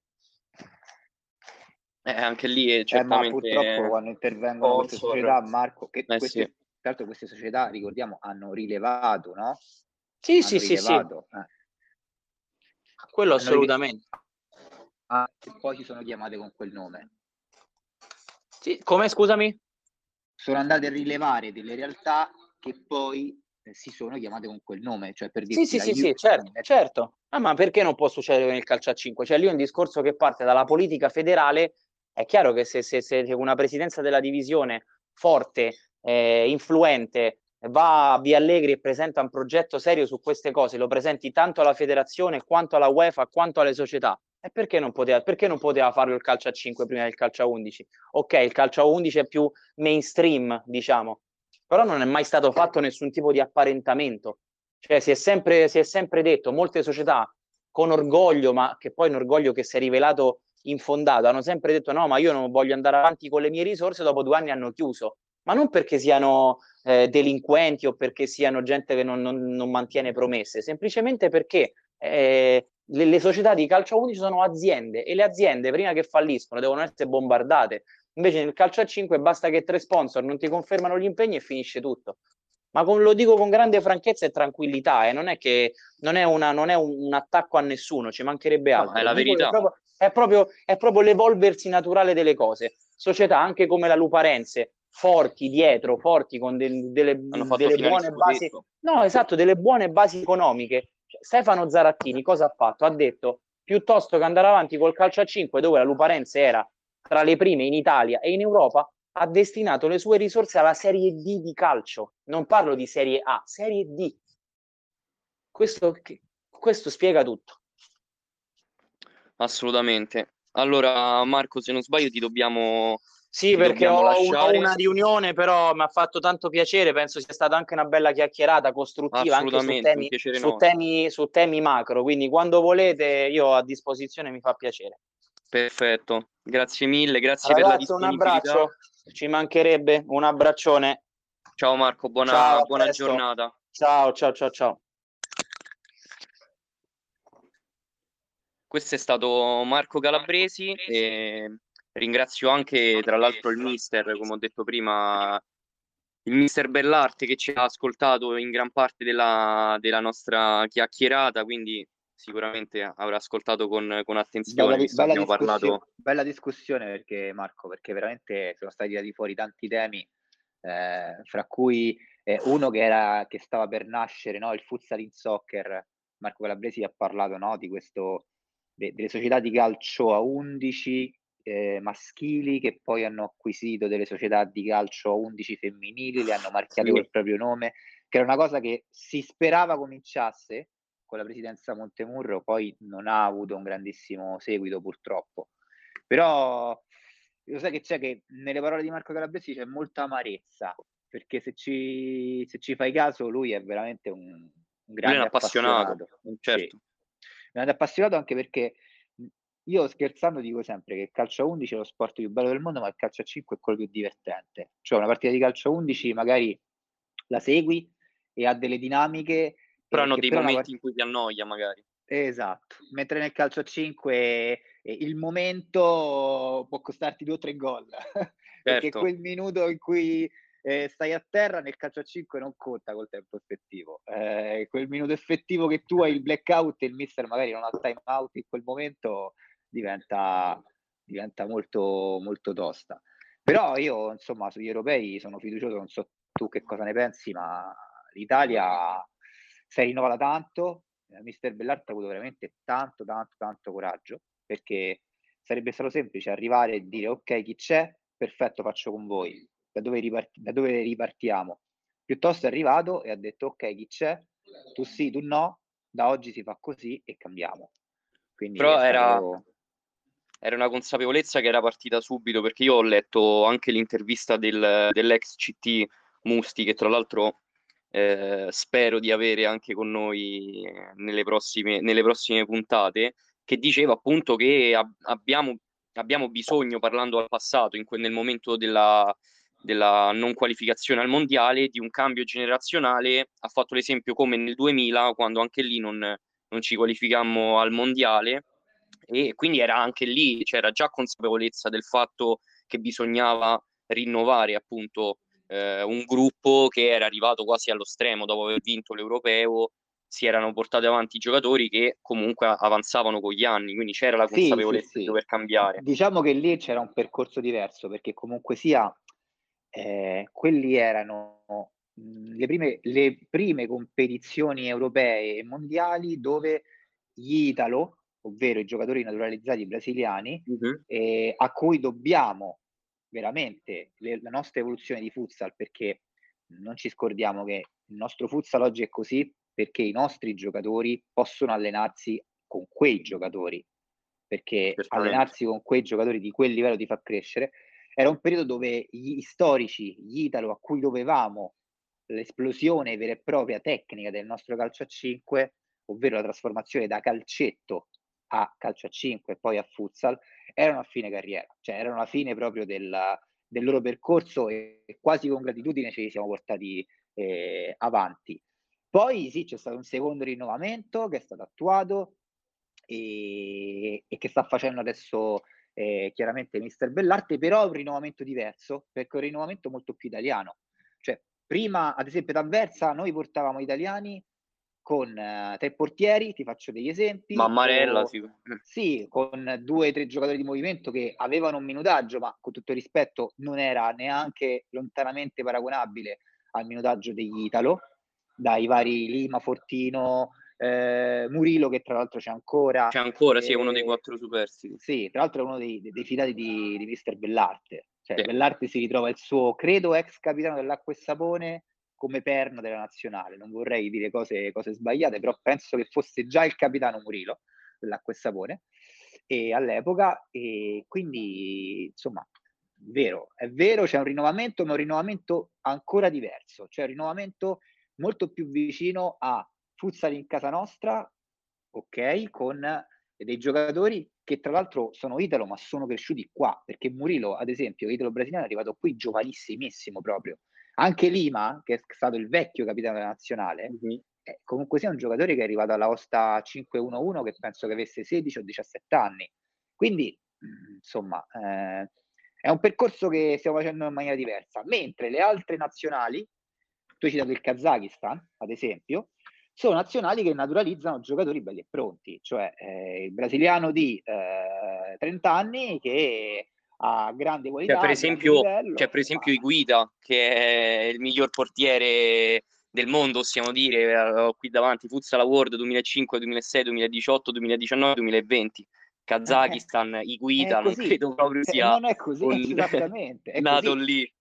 Eh, anche lì è certamente... Eh, purtroppo quando intervengono queste società, Marco, che eh, queste, sì. tra l'altro queste società, ricordiamo, hanno rilevato, no? Sì, hanno sì, rilevato, sì, sì. Eh quello assolutamente. Ah, poi si sono chiamate con quel nome. Sì, come scusami? Sono andate a rilevare delle realtà che poi eh, si sono chiamate con quel nome, cioè per dire Sì, sì, sì, sì, certo, certo. Ah, ma perché non può succedere con il calcio a 5? Cioè lì è un discorso che parte dalla politica federale, è chiaro che se, se, se una presidenza della divisione forte, eh, influente, va a Via Allegri e presenta un progetto serio su queste cose, lo presenti tanto alla federazione quanto alla UEFA quanto alle società. E perché non poteva, perché non poteva farlo il calcio a 5 prima del calcio a 11? Ok, il calcio a 11 è più mainstream, diciamo, però non è mai stato fatto nessun tipo di apparentamento. Cioè si è sempre, si è sempre detto, molte società con orgoglio, ma che poi è un orgoglio che si è rivelato infondato, hanno sempre detto no, ma io non voglio andare avanti con le mie risorse, dopo due anni hanno chiuso, ma non perché siano eh, delinquenti o perché siano gente che non, non, non mantiene promesse, semplicemente perché eh, le, le, società di calcio 11 sono aziende e le aziende prima che falliscono devono essere bombardate. Invece nel calcio a 5 basta che tre sponsor non ti confermano gli impegni e finisce tutto ma con, lo dico con grande franchezza e tranquillità, eh, non è che non è, una, non è un, un, attacco a nessuno, ci mancherebbe altro. No, è la verità. È proprio, è, proprio, è proprio, l'evolversi naturale delle cose. Società anche come la Luparense, forti dietro, forti con del, delle, delle buone basi. No, esatto, delle buone basi economiche. Cioè, Stefano Zarattini cosa ha fatto? Ha detto piuttosto che andare avanti col calcio a 5 dove la Luparense era tra le prime in Italia e in Europa, ha destinato le sue risorse alla Serie D di calcio. Non parlo di Serie A, Serie D. Questo, questo spiega tutto. Assolutamente. Allora, Marco, se non sbaglio, ti dobbiamo. Sì, perché ho, ho, una riunione, però mi ha fatto tanto piacere. Penso sia stata anche una bella chiacchierata costruttiva anche su temi, su, temi, su temi macro. Quindi, quando volete, io a disposizione mi fa piacere. Perfetto, grazie mille, grazie Ragazzi, per la disponibilità. Un abbraccio ci mancherebbe. Un abbraccione. Ciao Marco, buona, ciao, buona giornata. Ciao, ciao, ciao, ciao. Questo è stato Marco Calabresi e ringrazio anche tra l'altro il mister, come ho detto prima, il mister Bellarte che ci ha ascoltato in gran parte della, della nostra chiacchierata, quindi sicuramente avrà ascoltato con, con attenzione. Bella, bella, discussio- parlato... bella, discussione perché Marco, perché veramente sono stati tirati fuori tanti temi, eh, fra cui eh, uno che, era, che stava per nascere, no? il futsal in soccer. Marco Calabresi ha parlato no? di questo, de, delle società di calcio a 11 eh, maschili che poi hanno acquisito delle società di calcio a 11 femminili, le hanno marchiate sì. col proprio nome, che era una cosa che si sperava cominciasse con la presidenza Montemurro poi non ha avuto un grandissimo seguito purtroppo. Però lo sai che c'è che nelle parole di Marco Calabresi c'è molta amarezza, perché se ci, se ci fai caso lui è veramente un, un grande appassionato. appassionato. Certo. Sì. Grande appassionato anche perché io scherzando dico sempre che il calcio a 11 è lo sport più bello del mondo, ma il calcio a 5 è quello più divertente. Cioè una partita di calcio a 11 magari la segui e ha delle dinamiche però hanno dei però momenti part... in cui ti annoia magari. Esatto, mentre nel calcio a 5 eh, il momento può costarti due o tre gol, certo. perché quel minuto in cui eh, stai a terra nel calcio a 5 non conta col tempo effettivo. Eh, quel minuto effettivo che tu hai il blackout e il mister magari non ha time out in quel momento diventa, diventa molto, molto tosta. Però io, insomma, sugli europei sono fiducioso, non so tu che cosa ne pensi, ma l'Italia si è rinnovata tanto, eh, mister Bellart ha avuto veramente tanto, tanto, tanto coraggio, perché sarebbe stato semplice arrivare e dire ok chi c'è, perfetto faccio con voi, da dove, ripart- da dove ripartiamo. Piuttosto è arrivato e ha detto ok chi c'è, tu sì, tu no, da oggi si fa così e cambiamo. Quindi Però era, stato... era una consapevolezza che era partita subito perché io ho letto anche l'intervista del, dell'ex CT Musti che tra l'altro eh, spero di avere anche con noi nelle prossime, nelle prossime puntate, che diceva appunto che ab- abbiamo, abbiamo, bisogno, parlando al passato, que- nel momento della, della non qualificazione al mondiale, di un cambio generazionale. Ha fatto l'esempio come nel 2000, quando anche lì non, non ci qualificammo al mondiale. E quindi era anche lì, c'era già consapevolezza del fatto che bisognava rinnovare appunto eh, un gruppo che era arrivato quasi allo stremo dopo aver vinto l'europeo, si erano portati avanti i giocatori che comunque avanzavano con gli anni, quindi c'era la consapevolezza sì, sì, sì. di dover cambiare. Diciamo che lì c'era un percorso diverso, perché comunque sia, eh, quelli erano le prime, le prime competizioni europee e mondiali dove gli Italo, ovvero i giocatori naturalizzati brasiliani, uh-huh. eh, a cui dobbiamo veramente le, la nostra evoluzione di futsal perché non ci scordiamo che il nostro futsal oggi è così perché i nostri giocatori possono allenarsi con quei giocatori, perché allenarsi con quei giocatori di quel livello ti fa crescere. Era un periodo dove gli storici, gli Italo, a cui dovevamo l'esplosione vera e propria tecnica del nostro calcio a 5, ovvero la trasformazione da calcetto a calcio a 5 e poi a futsal, erano a fine carriera, cioè erano alla fine proprio del, del loro percorso e quasi con gratitudine ce li siamo portati eh, avanti. Poi sì, c'è stato un secondo rinnovamento che è stato attuato e, e che sta facendo adesso eh, chiaramente Mister Bellarte, però è un rinnovamento diverso, perché è un rinnovamento molto più italiano. Cioè, prima, ad esempio, ad noi portavamo italiani con uh, tre portieri, ti faccio degli esempi. Mammarella, o, sì. sì. con due o tre giocatori di movimento che avevano un minutaggio, ma con tutto il rispetto non era neanche lontanamente paragonabile al minutaggio degli Italo, dai vari Lima, Fortino, eh, Murilo che tra l'altro c'è ancora. C'è ancora, eh, sì, è uno dei quattro superstiti. Sì, tra l'altro è uno dei, dei, dei fidati di, di Mister Bellarte. Cioè, sì. Bellarte si ritrova il suo, credo, ex capitano dell'acqua e sapone come perno della nazionale. Non vorrei dire cose, cose sbagliate, però penso che fosse già il capitano Murilo dell'acqua e sapone e all'epoca e quindi insomma vero, è vero, c'è un rinnovamento, ma un rinnovamento ancora diverso, cioè un rinnovamento molto più vicino a futsal in casa nostra, ok, con dei giocatori che tra l'altro sono italo ma sono cresciuti qua, perché Murilo, ad esempio, italo brasiliano, è arrivato qui giovanissimissimo proprio. Anche Lima, che è stato il vecchio capitano della nazionale, mm-hmm. comunque sia un giocatore che è arrivato alla Osta 5-1-1 che penso che avesse 16 o 17 anni. Quindi, mh, insomma, eh, è un percorso che stiamo facendo in maniera diversa, mentre le altre nazionali, tu hai citato il Kazakistan, ad esempio, sono nazionali che naturalizzano giocatori belli e pronti, cioè eh, il brasiliano di eh, 30 anni che ha grande qualità. Cioè, per esempio, cioè, per esempio Iguita, che è il miglior portiere del mondo, possiamo dire, ho qui davanti Futsal World 2005, 2006, 2018, 2019, 2020. Kazakistan, eh, Iguita, non credo proprio sia... Non è così, un... esattamente. È nato così. lì.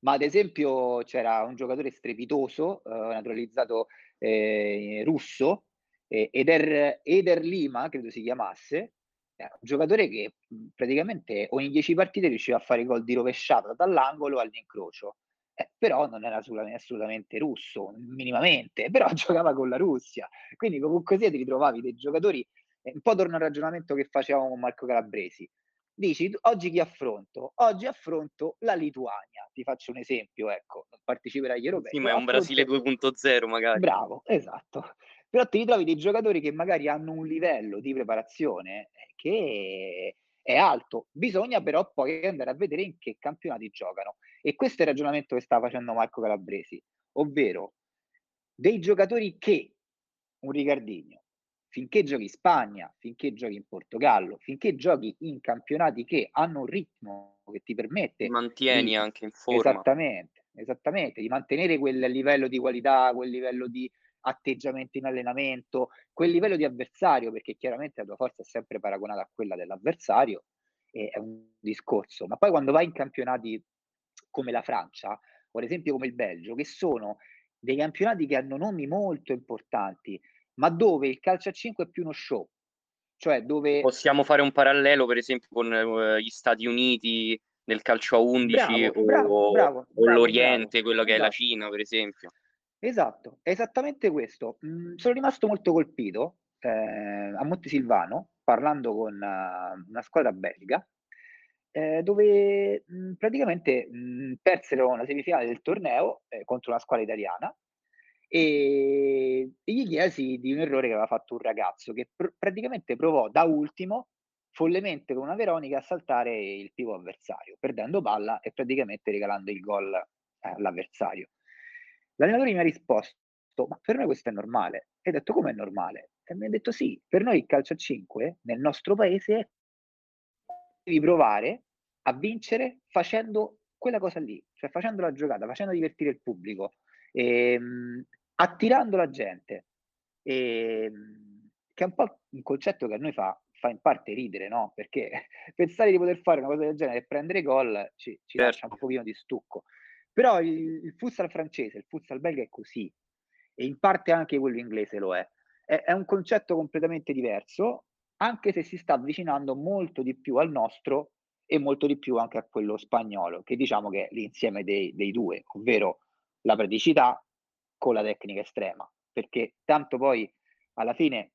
Ma ad esempio c'era un giocatore strepitoso, eh, naturalizzato eh, russo, eh, Eder, Eder Lima, credo si chiamasse, un giocatore che praticamente ogni 10 partite riusciva a fare gol di rovesciata dall'angolo all'incrocio. Eh, però non era assolutamente, russo, minimamente, però giocava con la Russia. Quindi comunque sia ti ritrovavi dei giocatori un po' torno al ragionamento che facevamo con Marco Calabresi. Dici, oggi chi affronto? Oggi affronto la Lituania. Ti faccio un esempio, ecco, non parteciperà agli europei. Sì, ma è un Brasile 2.0 magari. Bravo, esatto. Però ti ritrovi dei giocatori che magari hanno un livello di preparazione eh, che è alto. Bisogna però poi andare a vedere in che campionati giocano. E questo è il ragionamento che sta facendo Marco Calabresi, ovvero dei giocatori che un Ricardinho, finché giochi in Spagna, finché giochi in Portogallo, finché giochi in campionati che hanno un ritmo che ti permette... Ti mantieni di, anche in forma. Esattamente, esattamente, di mantenere quel livello di qualità, quel livello di atteggiamento in allenamento, quel livello di avversario, perché chiaramente la tua forza è sempre paragonata a quella dell'avversario, è un discorso. Ma poi quando vai in campionati come la Francia, o ad esempio come il Belgio, che sono dei campionati che hanno nomi molto importanti, ma dove il calcio a 5 è più uno show. Cioè dove... Possiamo fare un parallelo, per esempio, con uh, gli Stati Uniti nel calcio a 11 bravo, o, bravo, bravo, o l'Oriente, quello che è la. Cina, per esempio. Esatto, è esattamente questo. Mm, sono rimasto molto colpito eh, a Montesilvano parlando con uh, una squadra belga eh, dove mh, mm, praticamente mh, mm, persero una semifinale del torneo eh, contro una squadra italiana e, gli chiesi di un errore che aveva fatto un ragazzo che pr- praticamente provò da ultimo follemente con una Veronica a saltare il pivo avversario, perdendo palla e praticamente regalando il gol eh, all'avversario. L'allenatore mi ha risposto, ma per noi questo è normale. E ho detto, come è normale? E mi ha detto, sì, per noi il calcio a 5 nel nostro paese devi provare a vincere facendo quella cosa lì, cioè facendo la giocata, facendo divertire il pubblico ehm, attirando la gente, ehm, che è un po' un concetto che a noi fa, fa in parte ridere, no? Perché pensare di poter fare una cosa del genere e prendere gol ci, ci certo. lascia un pochino di stucco. Però il, il futsal francese, il futsal belga è così, e in parte anche quello inglese lo è. È, è un concetto completamente diverso, anche se si sta avvicinando molto di più al nostro e molto di più anche a quello spagnolo, che diciamo che è l'insieme dei, dei due, ovvero la praticità con la tecnica estrema, perché tanto poi alla fine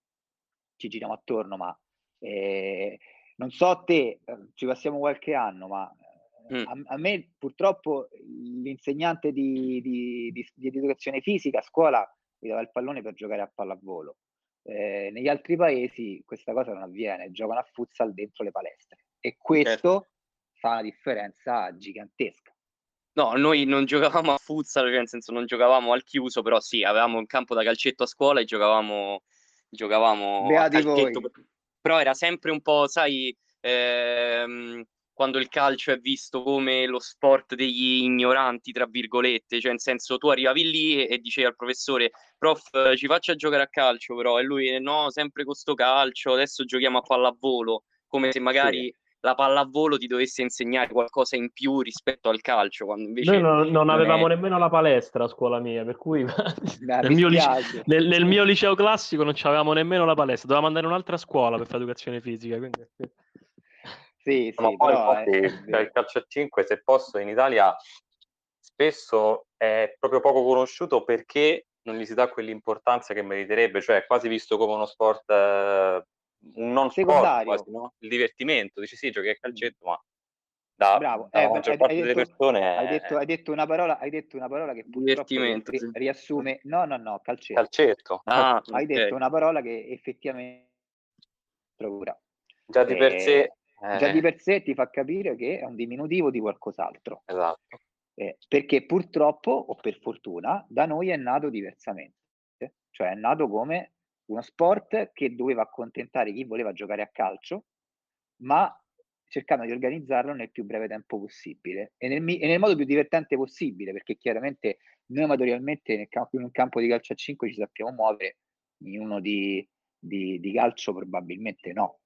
ci giriamo attorno, ma eh, non so te, eh, ci passiamo qualche anno, ma mm. a, a, me purtroppo l'insegnante di, di, di, di, educazione fisica a scuola mi dava il pallone per giocare a pallavolo. Eh, negli altri paesi questa cosa non avviene, giocano a futsal dentro le palestre e questo certo. fa una differenza gigantesca. No, noi non giocavamo a futsal, cioè nel senso non giocavamo al chiuso, però sì, avevamo un campo da calcetto a scuola e giocavamo, giocavamo a calcetto. Voi. Però era sempre un po', sai, ehm, quando il calcio è visto come lo sport degli ignoranti, tra virgolette, cioè nel senso tu arrivavi lì e, e dicevi al professore, prof, ci faccia giocare a calcio, però, e lui, no, sempre con sto calcio, adesso giochiamo a pallavolo, come se magari... Sì la pallavolo ti dovesse insegnare qualcosa in più rispetto al calcio. Quando invece Noi non, non avevamo è... nemmeno la palestra a scuola mia, per cui nel, mio lice... nel, nel, mio liceo classico non avevamo nemmeno la palestra, dovevamo andare in un'altra scuola per fare educazione fisica. Quindi... Sì, sì, Ma poi infatti è... il calcio a 5, se posso, in Italia spesso è proprio poco conosciuto perché non gli si dà quell'importanza che meriterebbe, cioè è quasi visto come uno sport eh, un non secondario. Sport, quasi, no? Il divertimento, dici sì, giochi a calcetto, ma da, Bravo, da eh, la maggior parte delle persone hai detto, hai detto, una parola, hai detto una parola che ri- riassume no no no calcetto, calcetto. Ah, hai okay. detto una parola che effettivamente procura già di per sé eh, già di per sé ti fa capire che è un diminutivo di qualcos'altro. Esatto. Eh, perché purtroppo o per fortuna da noi è nato diversamente. Cioè è nato come uno sport che doveva accontentare chi voleva giocare a calcio, ma cercando di organizzarlo nel più breve tempo possibile. E nel, e nel modo più divertente possibile, perché chiaramente noi amatorialmente nel campo, in un campo di calcio a 5 ci sappiamo muovere, in uno di, di, di calcio probabilmente no.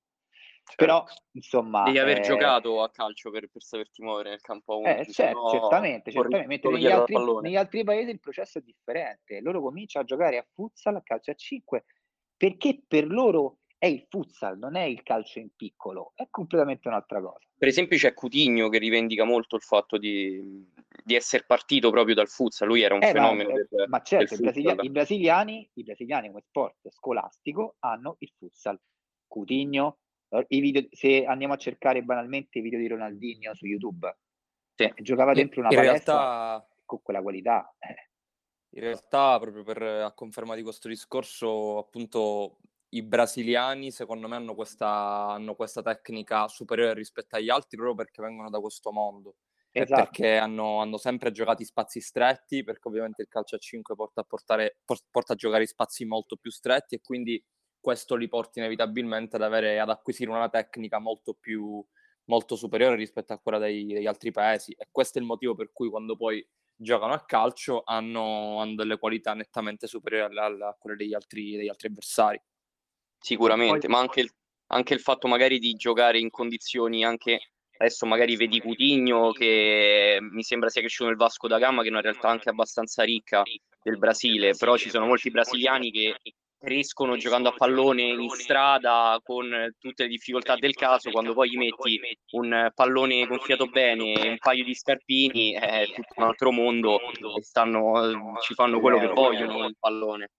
Certo. Però, insomma... Devi aver eh, giocato a calcio per, per saperti muovere nel campo a 1. Eh, certo, certamente, certamente. Mentre negli altri, negli altri paesi il processo è differente. Loro cominciano a giocare a futsal, a calcio a 5 perché per loro è il futsal, non è il calcio in piccolo, è completamente un'altra cosa. Per esempio c'è Cutigno che rivendica molto il fatto di, di essere partito proprio dal futsal, lui era un eh, fenomeno ma, del, ma certo, i, brasilia- i, brasiliani, i brasiliani come sport scolastico hanno il futsal. Cutigno, eh, video, se andiamo a cercare banalmente i video di Ronaldinho su YouTube, sì. giocava dentro una in palestra realtà... con quella qualità. Eh in realtà, proprio per a conferma di questo discorso, appunto, i brasiliani secondo me hanno questa, hanno questa tecnica superiore rispetto agli altri proprio perché vengono da questo mondo. Esatto. E perché hanno, hanno, sempre giocato in spazi stretti, perché ovviamente il calcio a 5 porta a, portare, porta a giocare in spazi molto più stretti e quindi questo li porta inevitabilmente ad, avere, ad acquisire una tecnica molto più molto superiore rispetto a quella dei, degli altri paesi e questo è il motivo per cui quando poi giocano a calcio hanno, hanno delle qualità nettamente superiori a, a quelle degli altri, degli altri avversari. Sicuramente, ma anche il, anche il fatto magari di giocare in condizioni anche adesso magari vedi Coutinho che mi sembra sia cresciuto nel Vasco da Gama che è una realtà anche abbastanza ricca del Brasile però ci sono molti brasiliani che crescono giocando a pallone in strada con tutte le difficoltà del caso, quando poi gli metti un pallone gonfiato bene e un paio di scarpini è tutto un altro mondo e stanno, ci fanno quello che vogliono il pallone.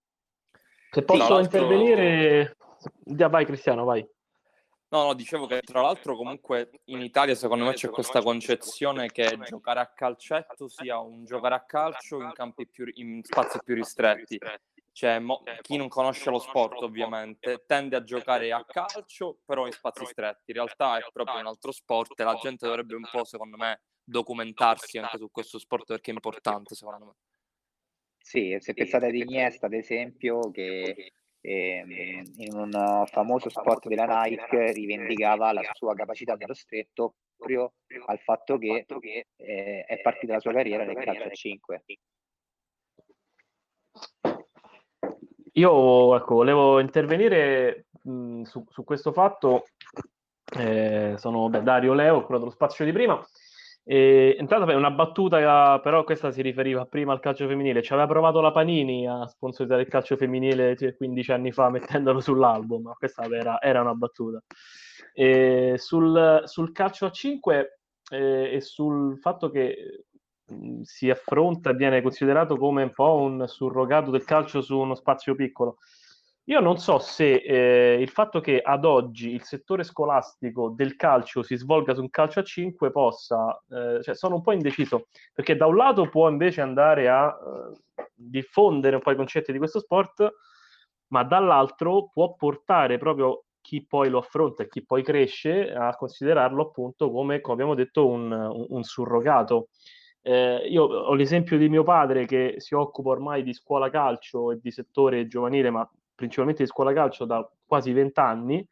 Se posso no, intervenire, ja, vai Cristiano, vai. No, no, dicevo che tra l'altro comunque in Italia secondo me c'è questa concezione che giocare a calcetto sia un giocare a calcio in campi più in spazi più ristretti. Cioè, mo- chi non conosce lo sport ovviamente tende a giocare a calcio, però in spazi stretti. In realtà è proprio un altro sport e la gente dovrebbe un po', secondo me, documentarsi anche su questo sport perché è importante, secondo me. Sì, se pensate ad Iniesta, ad esempio, che eh, in un famoso spot della Nike rivendicava la sua capacità dello stretto proprio al fatto che eh, è partita la sua carriera nel calcio a 5. Io ecco, volevo intervenire mh, su, su, questo fatto. Eh, sono beh, Dario Leo, quello dello spazio di prima. E, intanto una battuta, però questa si riferiva prima al calcio femminile. Ci aveva provato la Panini a sponsorizzare il calcio femminile 15 anni fa mettendolo sull'album, ma questa era, era una battuta. E sul, sul calcio a 5 eh, e sul fatto che si affronta e viene considerato come un po' un surrogato del calcio su uno spazio piccolo. Io non so se eh, il fatto che ad oggi il settore scolastico del calcio si svolga su un calcio a 5 possa, eh, cioè sono un po' indeciso, perché da un lato può invece andare a eh, diffondere un po' i concetti di questo sport, ma dall'altro può portare proprio chi poi lo affronta e chi poi cresce a considerarlo appunto come, come abbiamo detto, un, un surrogato. Eh, io ho l'esempio di mio padre che si occupa ormai di scuola calcio e di settore giovanile, ma principalmente di scuola calcio da quasi vent'anni.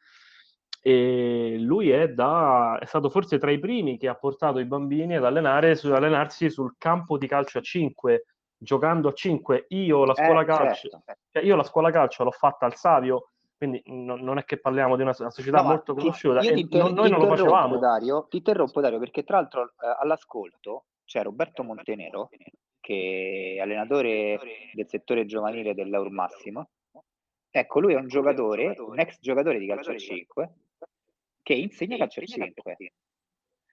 E lui è, da, è, stato forse tra i primi che ha portato i bambini ad, allenare, ad allenarsi sul campo di calcio a 5 giocando a 5 io la scuola eh, calcio certo. cioè io la scuola calcio l'ho fatta al Savio quindi no, non è che parliamo di una, una società no, molto conosciuta ti, inter- non, noi non lo facevamo. Dario, ti interrompo Dario perché tra l'altro eh, all'ascolto c'è Roberto Montenero che è allenatore del settore giovanile dell'Eur Massimo Ecco, lui è un giocatore, un ex giocatore di calcio a 5, che insegna calcio a 5.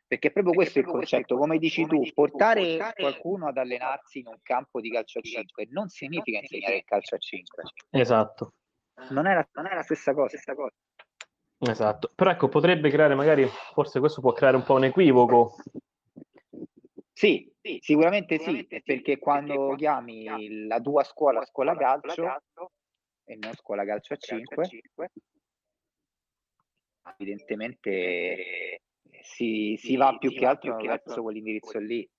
Perché proprio questo è il concetto, come dici tu, portare qualcuno ad allenarsi in un campo di calcio a 5 non significa insegnare il calcio a 5. Esatto. Non è la, non è la stessa cosa. Stessa cosa. Esatto, però ecco, potrebbe creare magari, forse questo può creare un po' un equivoco. Sì, sì sicuramente, sicuramente sì, perché quando chiami la tua scuola scuola calcio, e non scuola calcio a 5, evidentemente si, si va più che altro verso quell'indirizzo lì.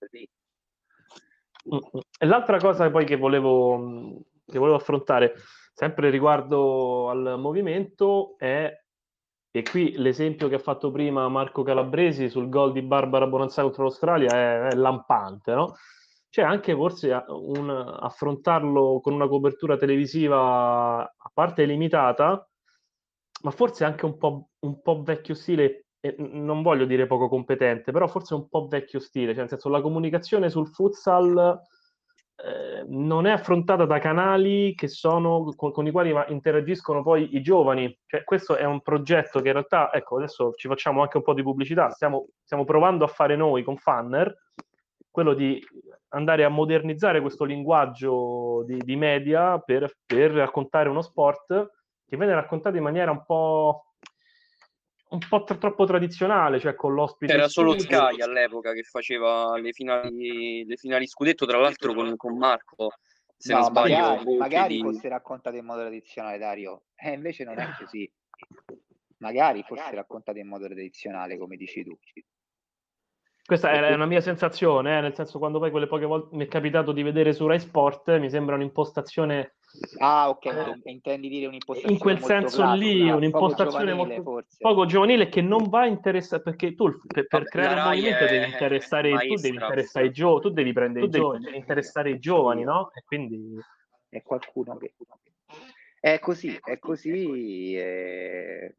E l'altra cosa poi che volevo, che volevo affrontare, sempre riguardo al movimento, è e qui l'esempio che ha fatto prima Marco Calabresi sul gol di Barbara Bonanzai contro l'Australia è, è lampante, no? c'è anche forse un, affrontarlo con una copertura televisiva a parte limitata, ma forse anche un po', un po vecchio stile, e non voglio dire poco competente, però forse un po' vecchio stile, cioè nel senso la comunicazione sul futsal eh, non è affrontata da canali che sono, con, con, i quali interagiscono poi i giovani. Cioè, questo è un progetto che in realtà, ecco, adesso ci facciamo anche un po' di pubblicità, stiamo, stiamo provando a fare noi con Fanner, quello di andare a modernizzare questo linguaggio di, di media per, per, raccontare uno sport che viene raccontato in maniera un po', un po' tro- troppo tradizionale, cioè con l'ospite. Era solo Sky all'epoca che faceva le finali, le finali scudetto, tra l'altro con, con Marco. Se no, non sbaglio, magari, magari di... fosse raccontato in modo tradizionale, Dario. E eh, invece non è così. Magari fosse raccontato in modo tradizionale, come dici tu. Questa è una mia sensazione, eh? nel senso quando poi quelle poche volte mi è capitato di vedere su Rai Sport, mi sembra un'impostazione... Ah, ok, eh, intendi dire un'impostazione In quel senso classica, lì, un'impostazione poco giovanile, molto poco giovanile che non va a interessare, perché tu per, per creare un movimento devi interessare, tu devi interessare i giovani, tu devi prendere tu i giovani, devi interessare i giovani, no? E quindi... È qualcuno che... È così, è così... Eh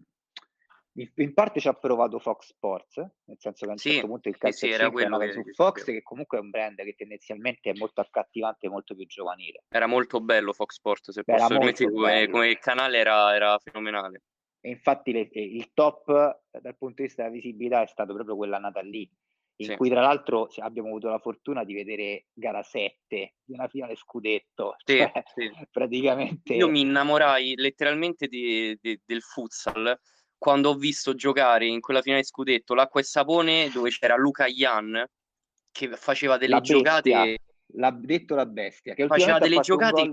in parte ci ha provato Fox Sports, nel senso che a un sì, certo punto il calcio sì, era quello che su Fox, che comunque è un brand che tendenzialmente è molto accattivante e molto più giovanile. Era molto bello Fox Sports, se posso permettere, come, come, canale era, era fenomenale. E infatti le, il top dal punto di vista della visibilità è stato proprio quella nata lì, in sì. cui tra l'altro abbiamo avuto la fortuna di vedere gara 7 di una finale scudetto. Sì, cioè. Praticamente... Io mi innamorai letteralmente di, di, del futsal quando ho visto giocare in quella finale scudetto l'acqua e sapone dove c'era Luca Ian che faceva delle giocate l'ha detto la bestia che faceva delle giocate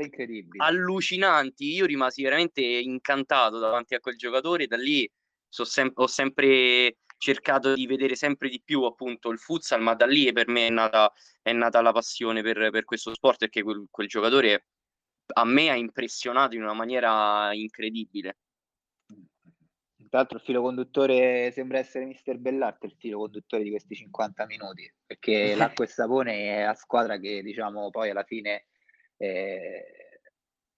allucinanti. Io rimasi veramente incantato davanti a quel giocatore. Da lì so sem- ho sempre cercato di vedere sempre di più appunto il futsal ma da lì per me è nata, è nata la passione per, per questo sport perché quel, quel giocatore a me ha impressionato in una maniera incredibile tra l'altro il filo conduttore sembra essere Mister Bellarte, il filo conduttore di questi 50 minuti, perché l'acqua e sapone è la squadra che diciamo poi alla fine eh,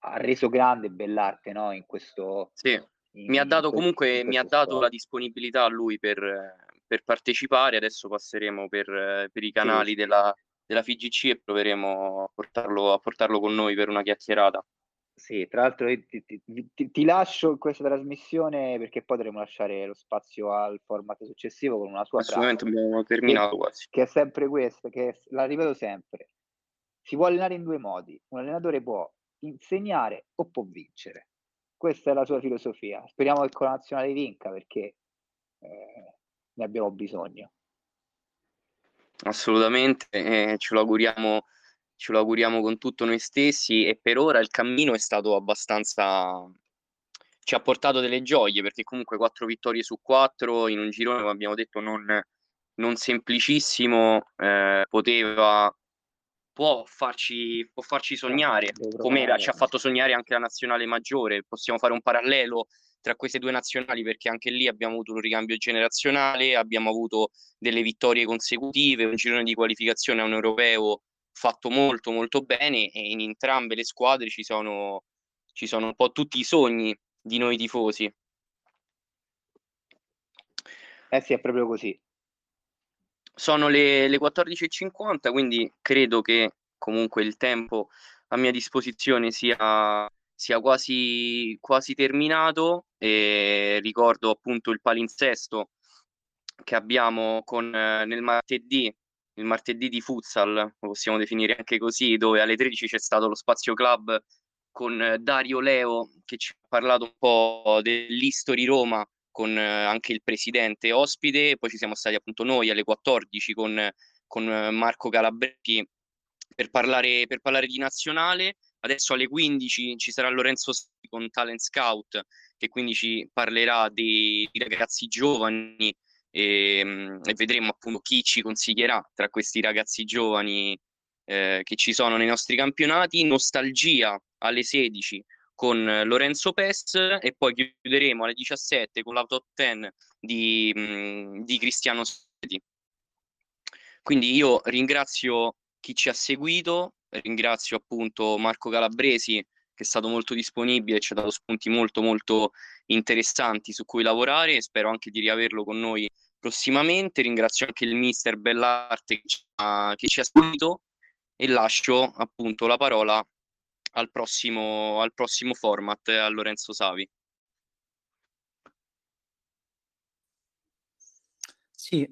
ha reso grande Bellarte no? in questo... Sì, in, mi ha dato comunque mi ha dato la disponibilità a lui per, per partecipare, adesso passeremo per, per i canali sì. della, della FIGC e proveremo a portarlo, a portarlo con noi per una chiacchierata. Sì, tra l'altro ti, ti, ti, ti, lascio questa trasmissione perché poi dovremo lasciare lo spazio al format successivo con una sua Assolutamente frase. abbiamo terminato quasi. Che è sempre questa, che la ripeto sempre. Si può allenare in due modi. Un allenatore può insegnare o può vincere. Questa è la sua filosofia. Speriamo che con la nazionale vinca perché eh, ne abbiamo bisogno. Assolutamente, eh, ce lo auguriamo ce lo auguriamo con tutto noi stessi e per ora il cammino è stato abbastanza ci ha portato delle gioie perché comunque quattro vittorie su quattro in un girone come abbiamo detto non, non semplicissimo eh, poteva può farci, può farci sognare come ci ha fatto sognare anche la nazionale maggiore. Possiamo fare un parallelo tra queste due nazionali perché anche lì abbiamo avuto un ricambio generazionale abbiamo avuto delle vittorie consecutive un girone di qualificazione a un europeo fatto molto molto bene e in entrambe le squadre ci sono, ci sono un po' tutti i sogni di noi tifosi. Eh sì, è proprio così. Sono le, le 14.50, quindi credo che comunque il tempo a mia disposizione sia, sia quasi, quasi terminato e ricordo appunto il palinsesto che abbiamo con, eh, nel martedì il martedì di futsal, lo possiamo definire anche così, dove alle 13 c'è stato lo Spazio Club con eh, Dario Leo che ci ha parlato un po' dell'History Roma con eh, anche il presidente ospite, poi ci siamo stati appunto noi alle 14 con, con eh, Marco Calabretti per parlare, per parlare di nazionale. Adesso alle 15 ci sarà Lorenzo con Talent Scout che quindi ci parlerà dei ragazzi giovani e, ehm, e, vedremo appunto chi ci consiglierà tra questi ragazzi giovani eh, che ci sono nei nostri campionati. Nostalgia alle 16 con Lorenzo Pes e poi chiuderemo alle 17 con la top 10 di, mh, di Cristiano Seti. Quindi io ringrazio chi ci ha seguito, ringrazio appunto Marco Calabresi che è stato molto disponibile ci ha dato spunti molto molto interessanti su cui lavorare e spero anche di riaverlo con noi prossimamente. Ringrazio anche il mister Bellarte che ci ha, che seguito e lascio appunto la parola al prossimo, al prossimo format a Lorenzo Savi. Sì,